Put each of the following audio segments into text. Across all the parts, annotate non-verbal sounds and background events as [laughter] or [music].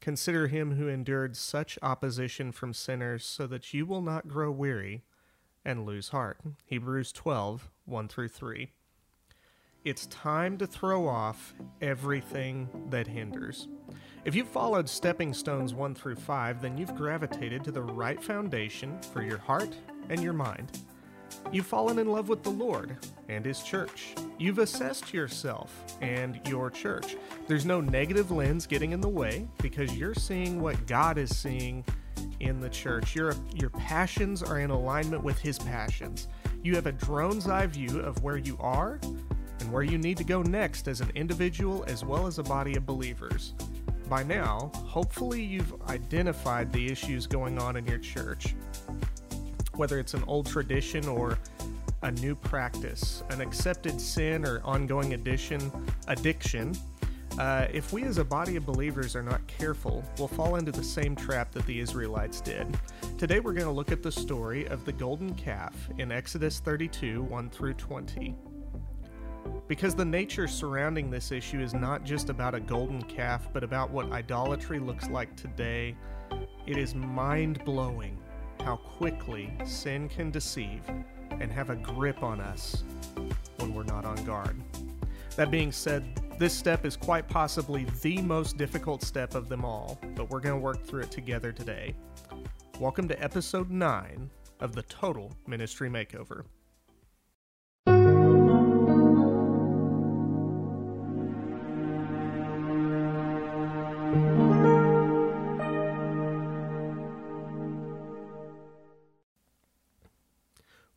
Consider him who endured such opposition from sinners, so that you will not grow weary and lose heart. Hebrews 12 1 through 3. It's time to throw off everything that hinders. If you've followed Stepping Stones 1 through 5, then you've gravitated to the right foundation for your heart and your mind. You've fallen in love with the Lord and His church. You've assessed yourself and your church. There's no negative lens getting in the way because you're seeing what God is seeing in the church. Your, your passions are in alignment with His passions. You have a drone's eye view of where you are and where you need to go next as an individual as well as a body of believers. By now, hopefully, you've identified the issues going on in your church. Whether it's an old tradition or a new practice, an accepted sin or ongoing addition, addiction, uh, if we as a body of believers are not careful, we'll fall into the same trap that the Israelites did. Today we're going to look at the story of the golden calf in Exodus 32 1 through 20. Because the nature surrounding this issue is not just about a golden calf, but about what idolatry looks like today, it is mind blowing how quickly sin can deceive and have a grip on us when we're not on guard. That being said, this step is quite possibly the most difficult step of them all, but we're going to work through it together today. Welcome to episode 9 of the Total Ministry Makeover.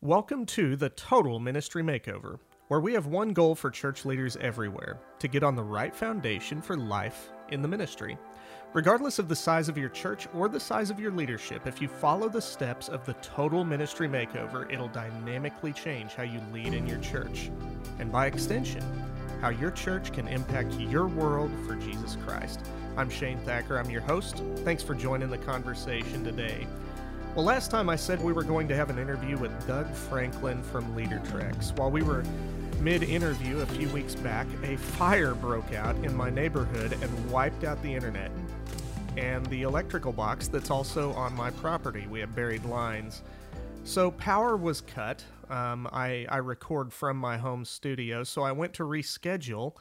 Welcome to the Total Ministry Makeover, where we have one goal for church leaders everywhere to get on the right foundation for life in the ministry. Regardless of the size of your church or the size of your leadership, if you follow the steps of the Total Ministry Makeover, it'll dynamically change how you lead in your church. And by extension, how your church can impact your world for Jesus Christ. I'm Shane Thacker, I'm your host. Thanks for joining the conversation today. Well, last time I said we were going to have an interview with Doug Franklin from LeaderTreks. While we were mid interview a few weeks back, a fire broke out in my neighborhood and wiped out the internet and the electrical box that's also on my property. We have buried lines. So power was cut. Um, I, I record from my home studio, so I went to reschedule,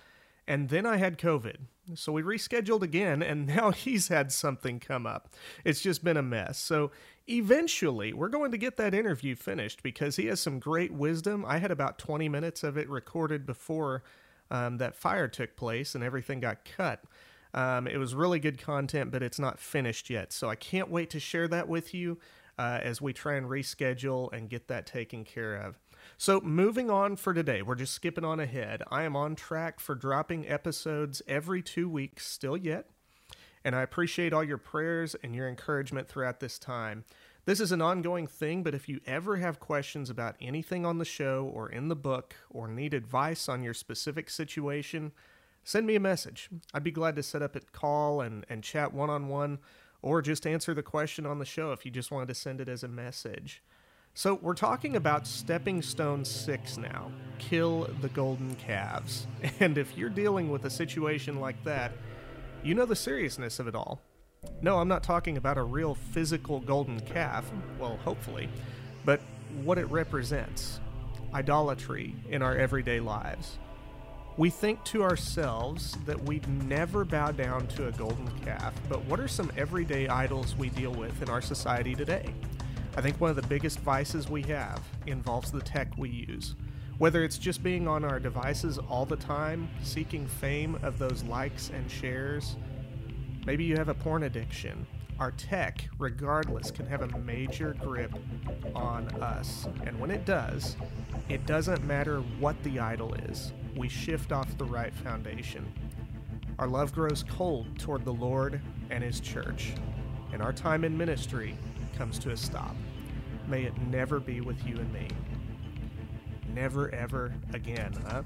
and then I had COVID. So we rescheduled again, and [laughs] now he's had something come up. It's just been a mess. So eventually, we're going to get that interview finished because he has some great wisdom. I had about 20 minutes of it recorded before um, that fire took place and everything got cut. Um, it was really good content, but it's not finished yet. So I can't wait to share that with you uh, as we try and reschedule and get that taken care of. So, moving on for today, we're just skipping on ahead. I am on track for dropping episodes every two weeks still yet, and I appreciate all your prayers and your encouragement throughout this time. This is an ongoing thing, but if you ever have questions about anything on the show or in the book or need advice on your specific situation, send me a message. I'd be glad to set up a call and, and chat one on one or just answer the question on the show if you just wanted to send it as a message. So, we're talking about Stepping Stone 6 now kill the golden calves. [laughs] And if you're dealing with a situation like that, you know the seriousness of it all. No, I'm not talking about a real physical golden calf, well, hopefully, but what it represents idolatry in our everyday lives. We think to ourselves that we'd never bow down to a golden calf, but what are some everyday idols we deal with in our society today? I think one of the biggest vices we have involves the tech we use. Whether it's just being on our devices all the time, seeking fame of those likes and shares, maybe you have a porn addiction. Our tech, regardless, can have a major grip on us. And when it does, it doesn't matter what the idol is, we shift off the right foundation. Our love grows cold toward the Lord and His church. and our time in ministry comes to a stop. May it never be with you and me. Never ever again, huh?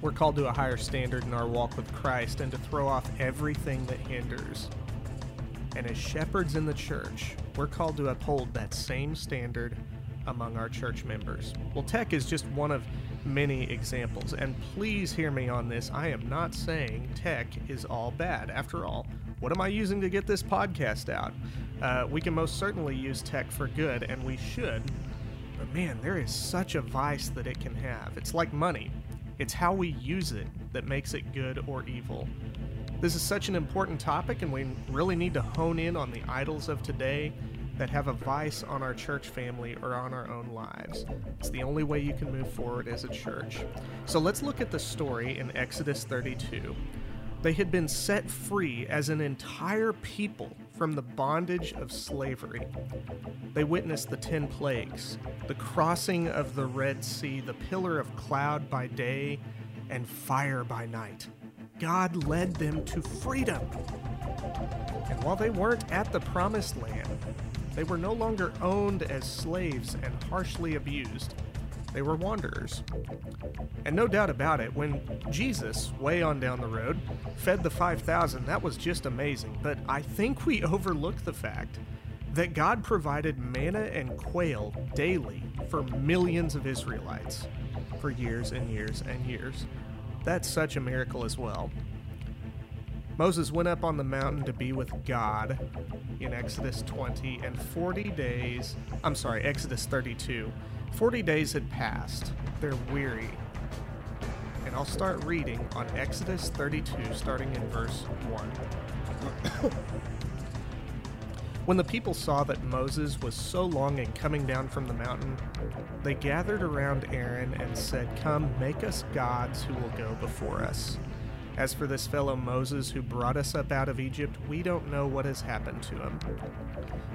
We're called to a higher standard in our walk with Christ and to throw off everything that hinders. And as shepherds in the church, we're called to uphold that same standard among our church members. Well, tech is just one of many examples, and please hear me on this. I am not saying tech is all bad. After all, what am I using to get this podcast out? Uh, we can most certainly use tech for good, and we should. Man, there is such a vice that it can have. It's like money, it's how we use it that makes it good or evil. This is such an important topic, and we really need to hone in on the idols of today that have a vice on our church family or on our own lives. It's the only way you can move forward as a church. So let's look at the story in Exodus 32. They had been set free as an entire people from the bondage of slavery. They witnessed the ten plagues, the crossing of the Red Sea, the pillar of cloud by day, and fire by night. God led them to freedom. And while they weren't at the promised land, they were no longer owned as slaves and harshly abused. They were wanderers. And no doubt about it, when Jesus, way on down the road, fed the 5,000, that was just amazing. But I think we [laughs] overlook the fact that God provided manna and quail daily for millions of Israelites for years and years and years. That's such a miracle as well. Moses went up on the mountain to be with God in Exodus 20, and 40 days, I'm sorry, Exodus 32. 40 days had passed. They're weary. And I'll start reading on Exodus 32, starting in verse 1. [coughs] when the people saw that Moses was so long in coming down from the mountain, they gathered around Aaron and said, Come, make us gods who will go before us. As for this fellow Moses who brought us up out of Egypt, we don't know what has happened to him.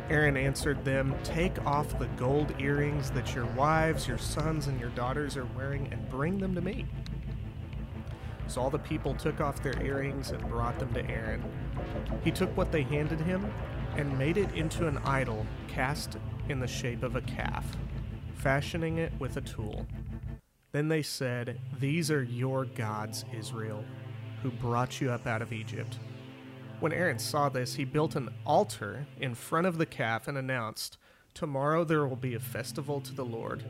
Aaron answered them, Take off the gold earrings that your wives, your sons, and your daughters are wearing and bring them to me. So all the people took off their earrings and brought them to Aaron. He took what they handed him and made it into an idol cast in the shape of a calf, fashioning it with a tool. Then they said, These are your gods, Israel who brought you up out of Egypt. When Aaron saw this, he built an altar in front of the calf and announced, Tomorrow there will be a festival to the Lord.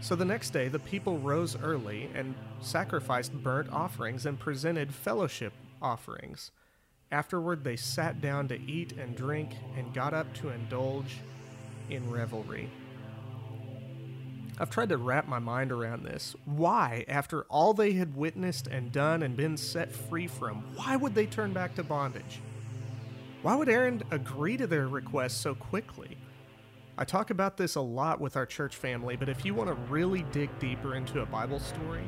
So the next day, the people rose early and sacrificed burnt offerings and presented fellowship offerings. Afterward, they sat down to eat and drink and got up to indulge in revelry. I've tried to wrap my mind around this. Why, after all they had witnessed and done and been set free from, why would they turn back to bondage? Why would Aaron agree to their request so quickly? I talk about this a lot with our church family, but if you want to really dig deeper into a Bible story,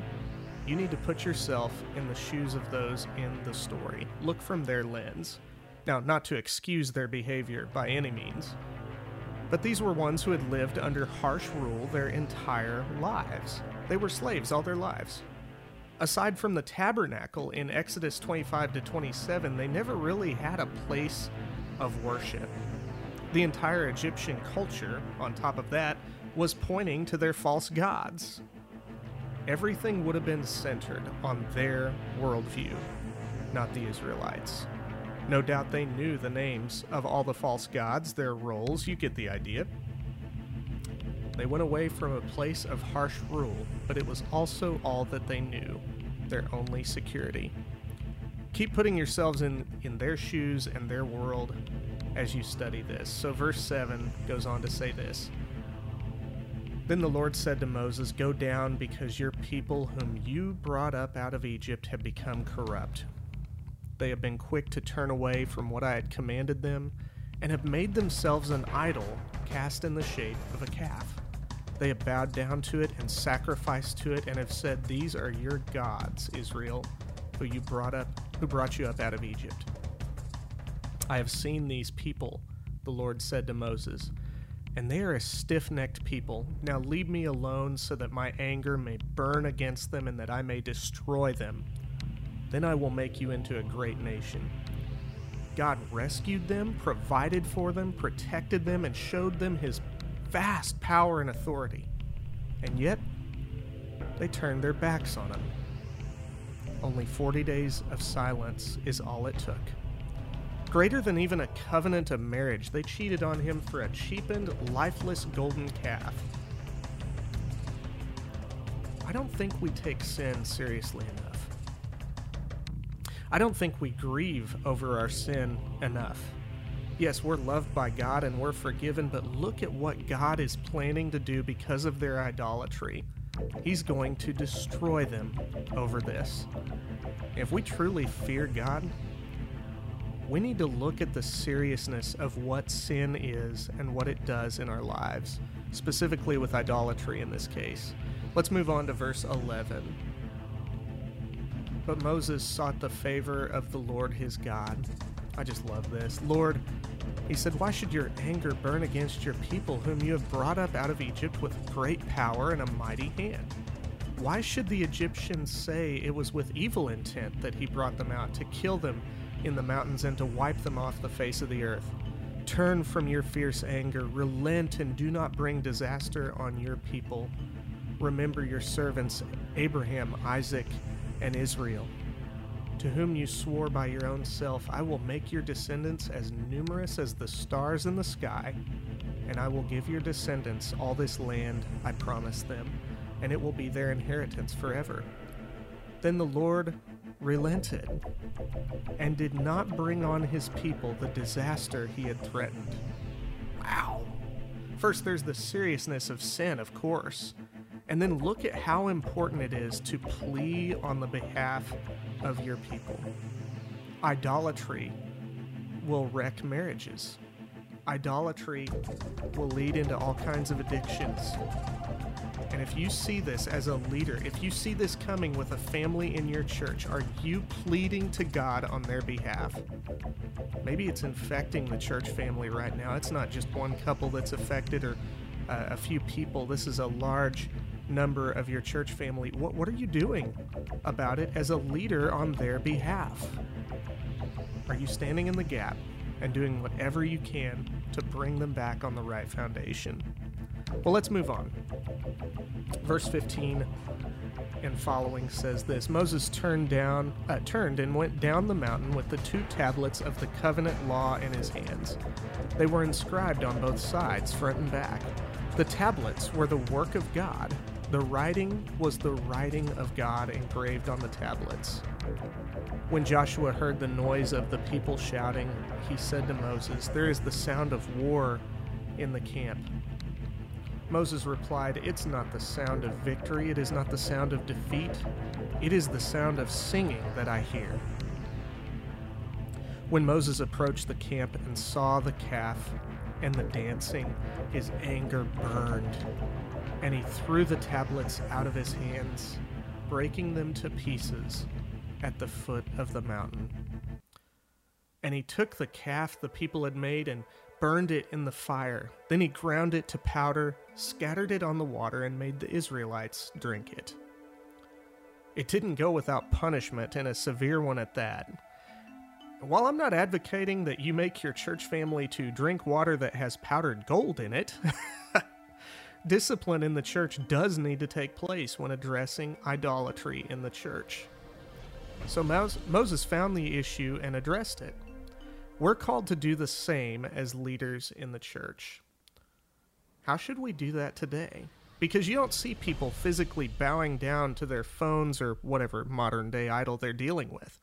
you need to put yourself in the shoes of those in the story. Look from their lens. Now, not to excuse their behavior by any means, but these were ones who had lived under harsh rule their entire lives. They were slaves all their lives. Aside from the tabernacle in Exodus 25 to 27, they never really had a place of worship. The entire Egyptian culture, on top of that, was pointing to their false gods. Everything would have been centered on their worldview, not the Israelites. No doubt they knew the names of all the false gods, their roles, you get the idea. They went away from a place of harsh rule, but it was also all that they knew, their only security. Keep putting yourselves in, in their shoes and their world as you study this. So, verse 7 goes on to say this Then the Lord said to Moses, Go down, because your people whom you brought up out of Egypt have become corrupt. They have been quick to turn away from what I had commanded them, and have made themselves an idol cast in the shape of a calf. They have bowed down to it and sacrificed to it, and have said, These are your gods, Israel, who you brought up who brought you up out of Egypt. I have seen these people, the Lord said to Moses, and they are a stiff necked people. Now leave me alone so that my anger may burn against them and that I may destroy them. Then I will make you into a great nation. God rescued them, provided for them, protected them, and showed them his vast power and authority. And yet, they turned their backs on him. Only 40 days of silence is all it took. Greater than even a covenant of marriage, they cheated on him for a cheapened, lifeless golden calf. I don't think we take sin seriously enough. I don't think we grieve over our sin enough. Yes, we're loved by God and we're forgiven, but look at what God is planning to do because of their idolatry. He's going to destroy them over this. If we truly fear God, we need to look at the seriousness of what sin is and what it does in our lives, specifically with idolatry in this case. Let's move on to verse 11. But Moses sought the favor of the Lord his God. I just love this. Lord, he said, Why should your anger burn against your people, whom you have brought up out of Egypt with great power and a mighty hand? Why should the Egyptians say it was with evil intent that he brought them out, to kill them in the mountains and to wipe them off the face of the earth? Turn from your fierce anger, relent, and do not bring disaster on your people. Remember your servants, Abraham, Isaac, and Israel, to whom you swore by your own self, I will make your descendants as numerous as the stars in the sky, and I will give your descendants all this land I promised them, and it will be their inheritance forever. Then the Lord relented and did not bring on his people the disaster he had threatened. Wow. First, there's the seriousness of sin, of course. And then look at how important it is to plea on the behalf of your people. Idolatry will wreck marriages. Idolatry will lead into all kinds of addictions. And if you see this as a leader, if you see this coming with a family in your church, are you pleading to God on their behalf? Maybe it's infecting the church family right now. It's not just one couple that's affected or uh, a few people. This is a large number of your church family, what, what are you doing about it as a leader on their behalf? Are you standing in the gap and doing whatever you can to bring them back on the right foundation? Well, let's move on. Verse 15 and following says this Moses turned down uh, turned and went down the mountain with the two tablets of the covenant law in his hands. They were inscribed on both sides, front and back. The tablets were the work of God, the writing was the writing of God engraved on the tablets. When Joshua heard the noise of the people shouting, he said to Moses, There is the sound of war in the camp. Moses replied, It's not the sound of victory, it is not the sound of defeat, it is the sound of singing that I hear. When Moses approached the camp and saw the calf and the dancing, his anger burned and he threw the tablets out of his hands, breaking them to pieces at the foot of the mountain. And he took the calf the people had made and burned it in the fire. Then he ground it to powder, scattered it on the water, and made the Israelites drink it. It didn't go without punishment, and a severe one at that. While I'm not advocating that you make your church family to drink water that has powdered gold in it, [laughs] discipline in the church does need to take place when addressing idolatry in the church. So Moses found the issue and addressed it. We're called to do the same as leaders in the church. How should we do that today? Because you don't see people physically bowing down to their phones or whatever modern day idol they're dealing with.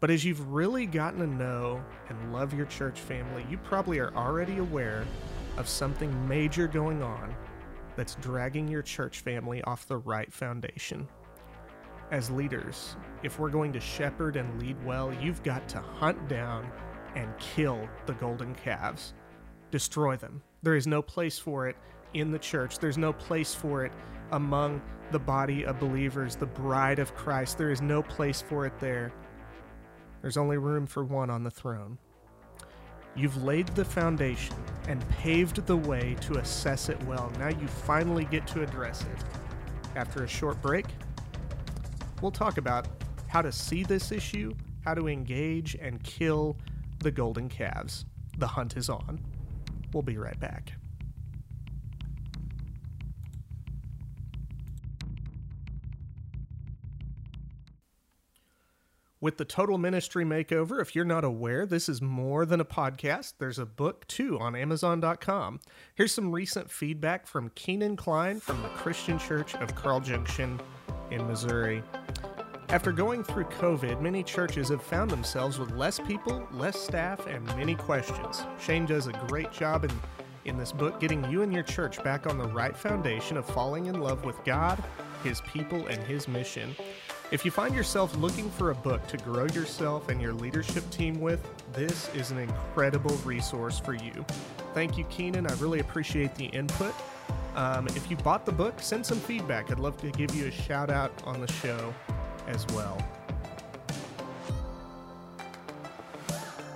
But as you've really gotten to know and love your church family, you probably are already aware of something major going on that's dragging your church family off the right foundation. As leaders, if we're going to shepherd and lead well, you've got to hunt down and kill the golden calves. Destroy them. There is no place for it in the church. There's no place for it among the body of believers, the bride of Christ. There is no place for it there. There's only room for one on the throne. You've laid the foundation and paved the way to assess it well. Now you finally get to address it. After a short break, we'll talk about how to see this issue, how to engage and kill the golden calves. The hunt is on. We'll be right back. With the Total Ministry Makeover, if you're not aware, this is more than a podcast. There's a book too on Amazon.com. Here's some recent feedback from Keenan Klein from the Christian Church of Carl Junction in Missouri. After going through COVID, many churches have found themselves with less people, less staff, and many questions. Shane does a great job in, in this book getting you and your church back on the right foundation of falling in love with God, His people, and His mission. If you find yourself looking for a book to grow yourself and your leadership team with, this is an incredible resource for you. Thank you, Keenan. I really appreciate the input. Um, if you bought the book, send some feedback. I'd love to give you a shout out on the show as well.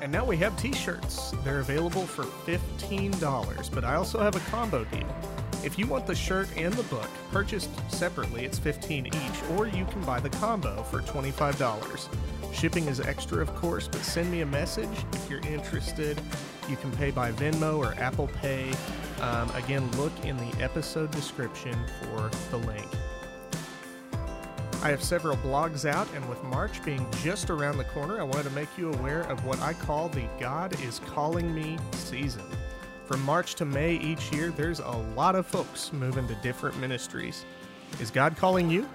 And now we have t shirts. They're available for $15, but I also have a combo deal. If you want the shirt and the book purchased separately, it's 15 each, or you can buy the combo for $25. Shipping is extra, of course, but send me a message if you're interested. You can pay by Venmo or Apple Pay. Um, again, look in the episode description for the link. I have several blogs out, and with March being just around the corner, I wanted to make you aware of what I call the God is Calling Me season. From March to May each year, there's a lot of folks moving to different ministries. Is God calling you?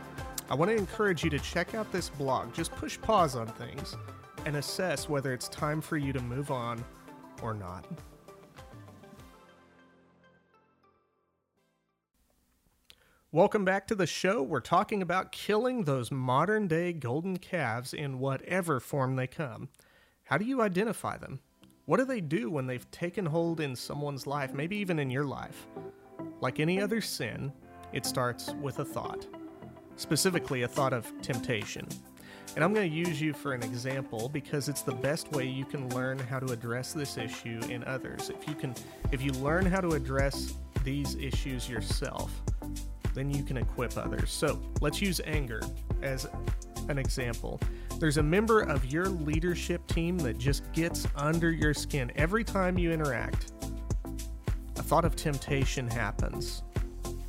I want to encourage you to check out this blog. Just push pause on things and assess whether it's time for you to move on or not. Welcome back to the show. We're talking about killing those modern day golden calves in whatever form they come. How do you identify them? What do they do when they've taken hold in someone's life, maybe even in your life? Like any other sin, it starts with a thought, specifically a thought of temptation. And I'm going to use you for an example because it's the best way you can learn how to address this issue in others. If you can if you learn how to address these issues yourself, then you can equip others. So let's use anger as an example. There's a member of your leadership team that just gets under your skin every time you interact. A thought of temptation happens.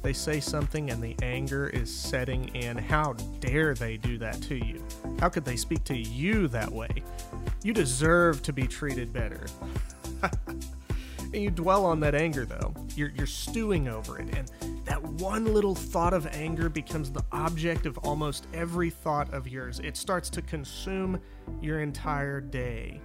They say something and the anger is setting in. How dare they do that to you? How could they speak to you that way? You deserve to be treated better. [laughs] and you dwell on that anger, though. You're, you're stewing over it. And that one little thought of anger becomes the object of almost every thought of yours. It starts to consume your entire day.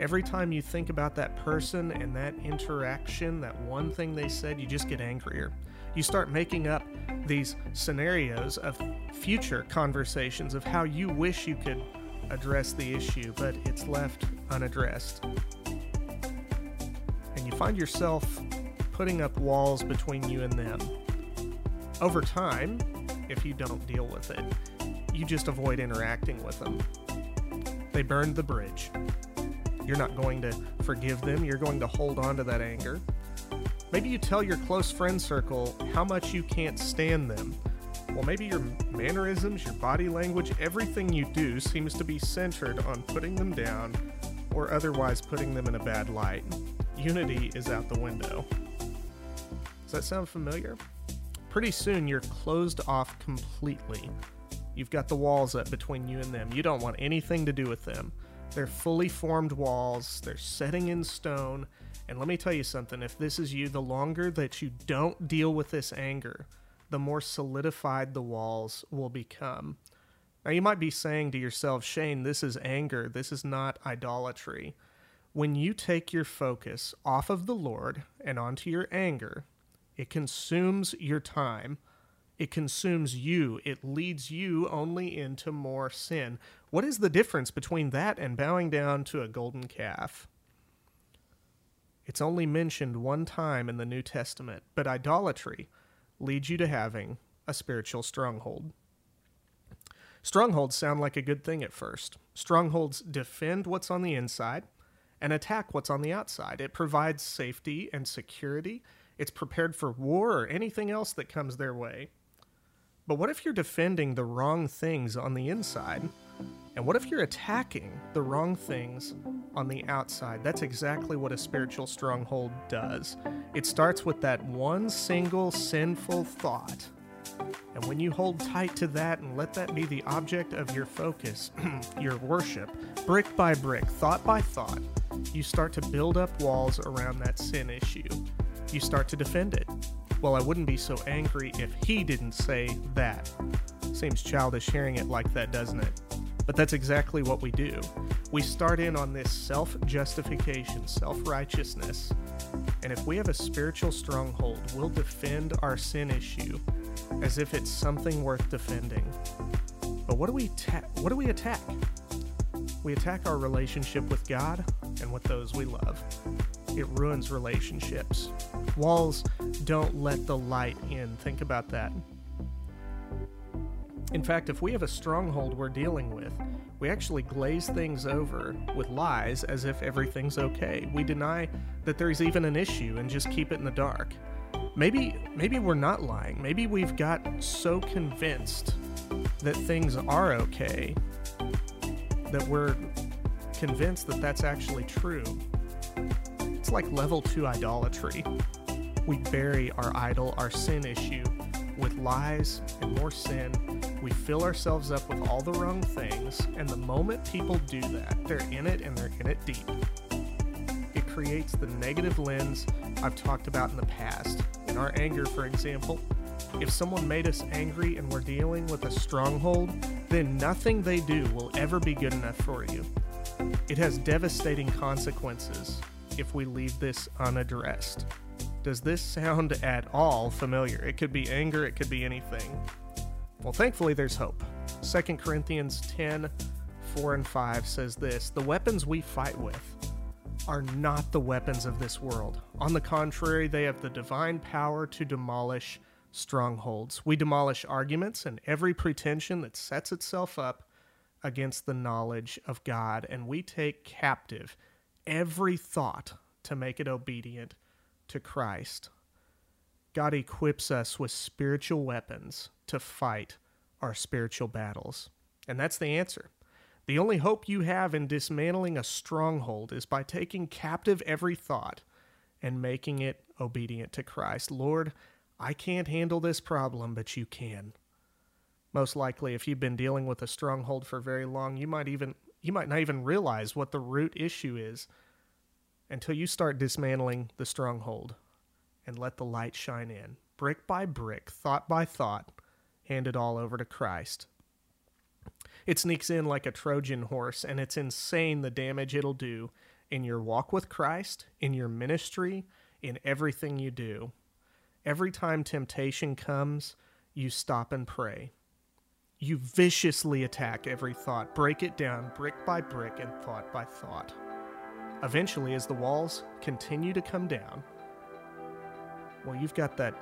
Every time you think about that person and that interaction, that one thing they said, you just get angrier. You start making up these scenarios of future conversations of how you wish you could address the issue, but it's left unaddressed. And you find yourself putting up walls between you and them. Over time, if you don't deal with it, you just avoid interacting with them. They burned the bridge. You're not going to forgive them, you're going to hold on to that anger. Maybe you tell your close friend circle how much you can't stand them. Well, maybe your mannerisms, your body language, everything you do seems to be centered on putting them down or otherwise putting them in a bad light. Unity is out the window. Does that sound familiar? Pretty soon you're closed off completely. You've got the walls up between you and them. You don't want anything to do with them. They're fully formed walls, they're setting in stone. And let me tell you something if this is you, the longer that you don't deal with this anger, the more solidified the walls will become. Now, you might be saying to yourself, Shane, this is anger, this is not idolatry. When you take your focus off of the Lord and onto your anger, it consumes your time. It consumes you. It leads you only into more sin. What is the difference between that and bowing down to a golden calf? It's only mentioned one time in the New Testament, but idolatry leads you to having a spiritual stronghold. Strongholds sound like a good thing at first. Strongholds defend what's on the inside and attack what's on the outside. It provides safety and security it's prepared for war or anything else that comes their way. But what if you're defending the wrong things on the inside? And what if you're attacking the wrong things on the outside? That's exactly what a spiritual stronghold does. It starts with that one single sinful thought. And when you hold tight to that and let that be the object of your focus, [clears throat] your worship, brick by brick, thought by thought, you start to build up walls around that sin issue. You start to defend it. Well, I wouldn't be so angry if he didn't say that. Seems childish hearing it like that, doesn't it? But that's exactly what we do. We start in on this self justification, self righteousness. And if we have a spiritual stronghold, we'll defend our sin issue as if it's something worth defending. But what do we ta- what do we attack? We attack our relationship with God and with those we love. It ruins relationships. Walls don't let the light in. Think about that. In fact, if we have a stronghold we're dealing with, we actually glaze things over with lies as if everything's okay. We deny that there's even an issue and just keep it in the dark. Maybe maybe we're not lying. Maybe we've got so convinced that things are okay that we're convinced that that's actually true. It's like level 2 idolatry. We bury our idol, our sin issue with lies and more sin we fill ourselves up with all the wrong things, and the moment people do that, they're in it and they're in it deep. It creates the negative lens I've talked about in the past. In our anger, for example, if someone made us angry and we're dealing with a stronghold, then nothing they do will ever be good enough for you. It has devastating consequences if we leave this unaddressed. Does this sound at all familiar? It could be anger, it could be anything. Well, thankfully, there's hope. 2 Corinthians 10 4 and 5 says this The weapons we fight with are not the weapons of this world. On the contrary, they have the divine power to demolish strongholds. We demolish arguments and every pretension that sets itself up against the knowledge of God, and we take captive every thought to make it obedient to Christ. God equips us with spiritual weapons to fight our spiritual battles. And that's the answer. The only hope you have in dismantling a stronghold is by taking captive every thought and making it obedient to Christ. Lord, I can't handle this problem, but you can. Most likely, if you've been dealing with a stronghold for very long, you might even you might not even realize what the root issue is until you start dismantling the stronghold and let the light shine in, brick by brick, thought by thought, hand it all over to Christ. It sneaks in like a Trojan horse, and it's insane the damage it'll do in your walk with Christ, in your ministry, in everything you do. Every time temptation comes, you stop and pray. You viciously attack every thought, break it down brick by brick and thought by thought. Eventually, as the walls continue to come down, well, you've got that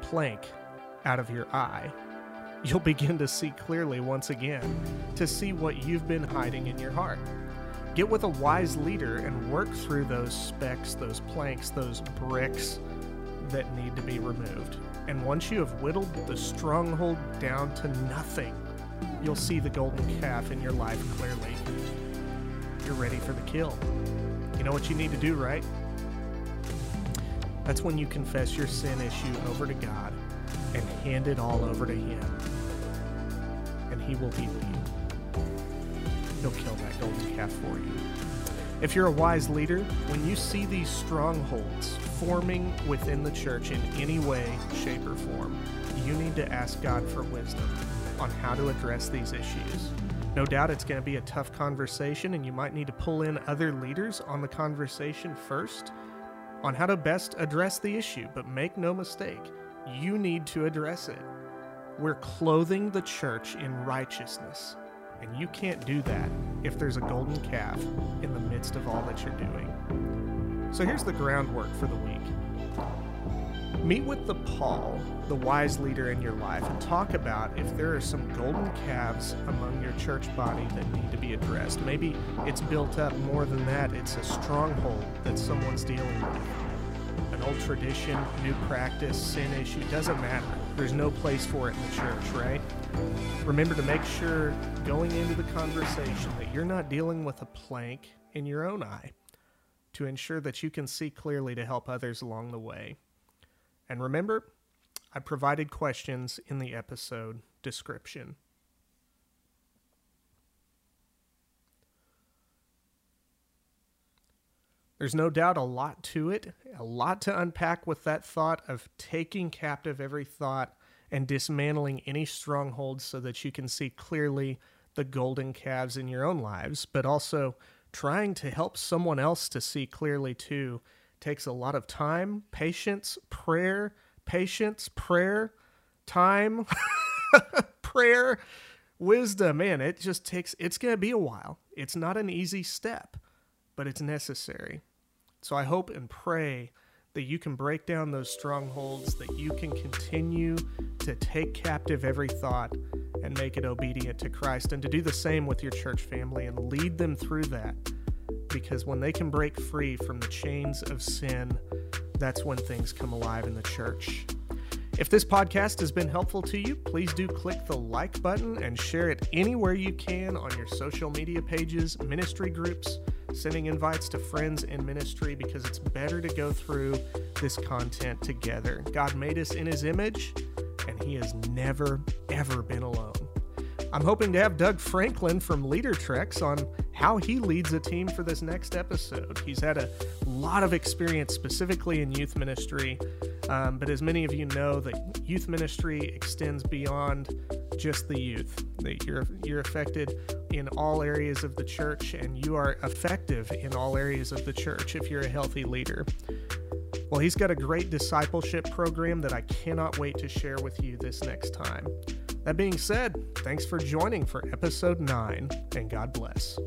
plank out of your eye. You'll [laughs] begin to see clearly once again, to see what you've been hiding in your heart. Get with a wise leader and work through those specks, those planks, those bricks that need to be removed. And once you have whittled the stronghold down to nothing, you'll see the golden calf in your life clearly. You're ready for the kill. You know what you need to do, right? That's when you confess your sin issue over to God and hand it all over to Him. And He will heal you. He'll kill that golden calf for you. If you're a wise leader, when you see these strongholds forming within the church in any way, shape, or form, you need to ask God for wisdom on how to address these issues. No doubt it's going to be a tough conversation, and you might need to pull in other leaders on the conversation first on how to best address the issue, but make no mistake, you need to address it. We're clothing the church in righteousness, and you can't do that if there's a golden calf in the midst of all that you're doing. So here's the groundwork for the week. Meet with the Paul, the wise leader in your life, and talk about if there are some golden calves among your church body that need to be addressed. Maybe it's built up more than that, it's a stronghold that someone's dealing with. An old tradition, new practice, sin issue, doesn't matter. there's no place for it in the church, right? Remember to make sure going into the conversation that you're not dealing with a plank in your own eye to ensure that you can see clearly to help others along the way. And remember, I provided questions in the episode description. There's no doubt a lot to it, a lot to unpack with that thought of taking captive every thought and dismantling any strongholds so that you can see clearly the golden calves in your own lives, but also trying to help someone else to see clearly too takes a lot of time, patience, prayer, patience, prayer, time, [laughs] prayer, wisdom. Man, it just takes, it's going to be a while. It's not an easy step but it's necessary. So I hope and pray that you can break down those strongholds, that you can continue to take captive every thought and make it obedient to Christ, and to do the same with your church family and lead them through that. Because when they can break free from the chains of sin, that's when things come alive in the church. If this podcast has been helpful to you, please do click the like button and share it anywhere you can on your social media pages, ministry groups, sending invites to friends in ministry because it's better to go through this content together. God made us in his image, and he has never, ever been alone. I'm hoping to have Doug Franklin from LeaderTreks on how he leads a team for this next episode. He's had a lot of experience specifically in youth ministry, um, but as many of you know, the youth ministry extends beyond just the youth. That you're you're affected in all areas of the church, and you are effective in all areas of the church if you're a healthy leader. Well, he's got a great discipleship program that I cannot wait to share with you this next time. That being said, thanks for joining for episode 9, and God bless.